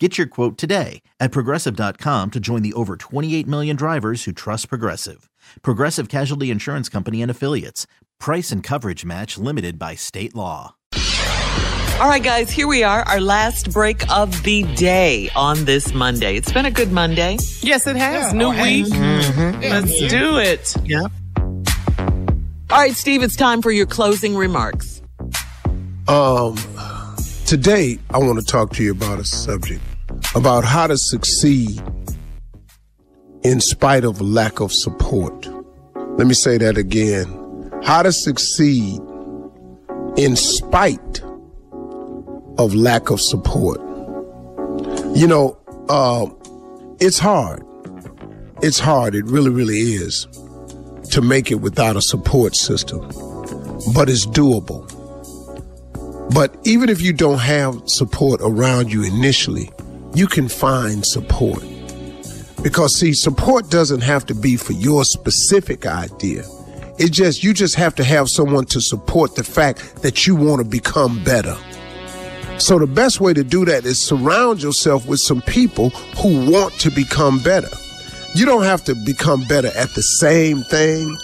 Get your quote today at progressive.com to join the over 28 million drivers who trust Progressive. Progressive Casualty Insurance Company and Affiliates. Price and coverage match limited by state law. All right, guys, here we are, our last break of the day on this Monday. It's been a good Monday. Yes, it has. Yeah, New oh, week. and- Yeah, Let's yeah. do it. Yeah. All right, Steve, it's time for your closing remarks. Um, today I want to talk to you about a subject about how to succeed in spite of lack of support. Let me say that again. How to succeed in spite of lack of support. You know, uh, it's hard. It's hard. It really, really is to make it without a support system, but it's doable. But even if you don't have support around you initially, you can find support. Because see, support doesn't have to be for your specific idea. It just, you just have to have someone to support the fact that you want to become better. So the best way to do that is surround yourself with some people who want to become better. You don't have to become better at the same thing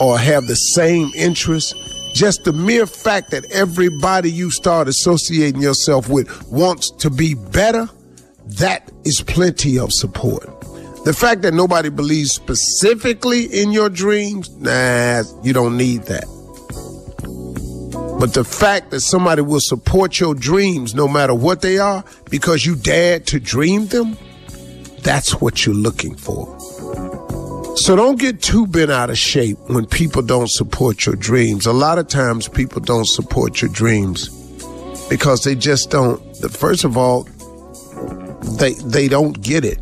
or have the same interests. Just the mere fact that everybody you start associating yourself with wants to be better, that is plenty of support. The fact that nobody believes specifically in your dreams, nah, you don't need that. But the fact that somebody will support your dreams no matter what they are because you dared to dream them, that's what you're looking for. So don't get too bent out of shape when people don't support your dreams. A lot of times people don't support your dreams because they just don't. First of all, they they don't get it.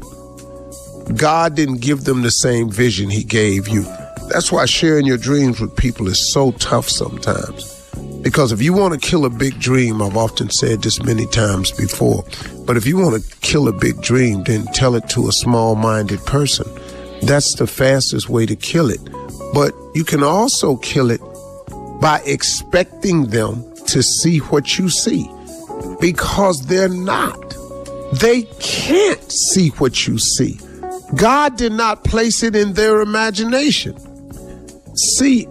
God didn't give them the same vision he gave you. That's why sharing your dreams with people is so tough sometimes. Because if you want to kill a big dream, I've often said this many times before, but if you want to kill a big dream, then tell it to a small minded person. That's the fastest way to kill it. But you can also kill it by expecting them to see what you see because they're not. They can't see what you see. God did not place it in their imagination. See,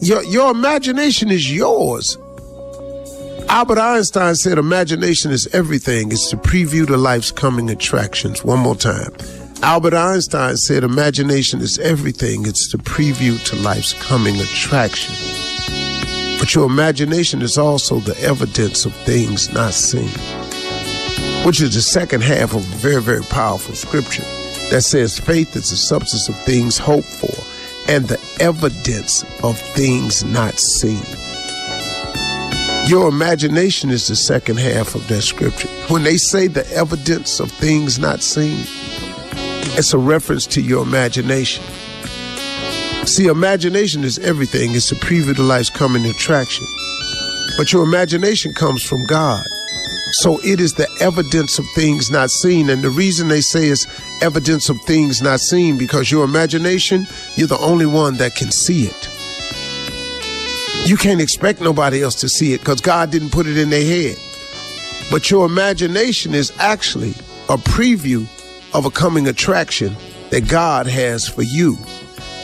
your, your imagination is yours. Albert Einstein said imagination is everything. It's to preview to life's coming attractions. One more time. Albert Einstein said imagination is everything. It's the preview to life's coming attractions. But your imagination is also the evidence of things not seen, which is the second half of a very, very powerful scripture that says faith is the substance of things hoped for and the evidence of things not seen. Your imagination is the second half of that scripture. When they say the evidence of things not seen, it's a reference to your imagination. See, imagination is everything. It's a preview to life's coming attraction. But your imagination comes from God. So it is the evidence of things not seen. And the reason they say it's evidence of things not seen, because your imagination, you're the only one that can see it. You can't expect nobody else to see it because God didn't put it in their head. But your imagination is actually a preview of a coming attraction that God has for you.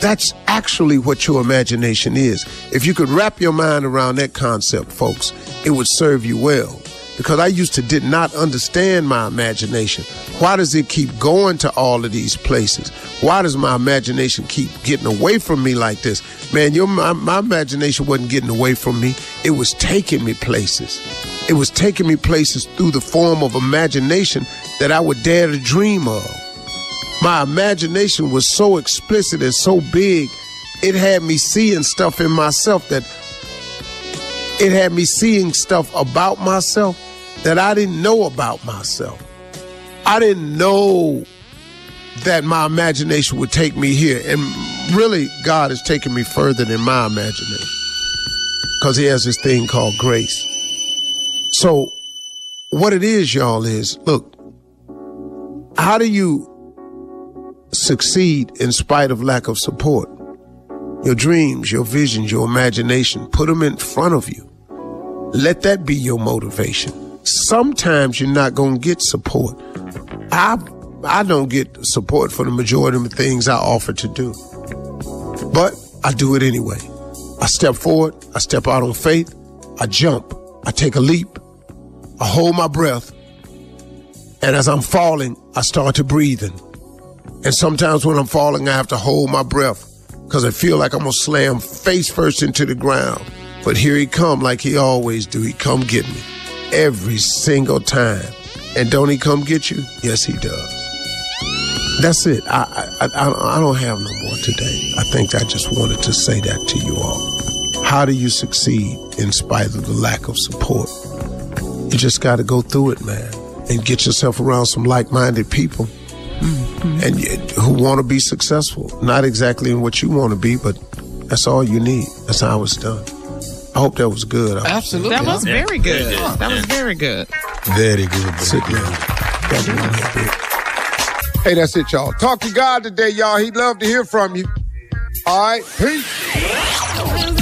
That's actually what your imagination is. If you could wrap your mind around that concept, folks, it would serve you well. Because I used to did not understand my imagination. Why does it keep going to all of these places? Why does my imagination keep getting away from me like this? Man, your my, my imagination wasn't getting away from me. It was taking me places. It was taking me places through the form of imagination that I would dare to dream of. My imagination was so explicit and so big, it had me seeing stuff in myself that it had me seeing stuff about myself that I didn't know about myself. I didn't know that my imagination would take me here. And really, God has taken me further than my imagination because He has this thing called grace. So, what it is, y'all, is look, how do you succeed in spite of lack of support? Your dreams, your visions, your imagination, put them in front of you. Let that be your motivation. Sometimes you're not going to get support. I I don't get support for the majority of the things I offer to do. But I do it anyway. I step forward, I step out on faith, I jump, I take a leap, I hold my breath, and as I'm falling, I start to breathing. And sometimes when I'm falling, I have to hold my breath because I feel like I'm gonna slam face first into the ground. But here he come like he always do. He come get me every single time. And don't he come get you? Yes, he does. That's it. I, I, I, I don't have no more today. I think I just wanted to say that to you all. How do you succeed in spite of the lack of support? You just got to go through it, man, and get yourself around some like-minded people mm-hmm. and who want to be successful. Not exactly in what you want to be, but that's all you need. That's how it's done. I hope that was good. Absolutely. That was very good. That was very good. Very good. Sit down. Hey, that's it, y'all. Talk to God today, y'all. He'd love to hear from you. All right. Peace.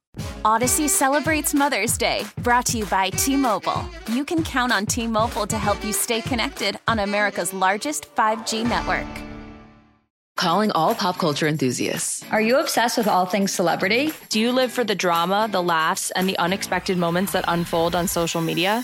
Odyssey celebrates Mother's Day, brought to you by T Mobile. You can count on T Mobile to help you stay connected on America's largest 5G network. Calling all pop culture enthusiasts. Are you obsessed with all things celebrity? Do you live for the drama, the laughs, and the unexpected moments that unfold on social media?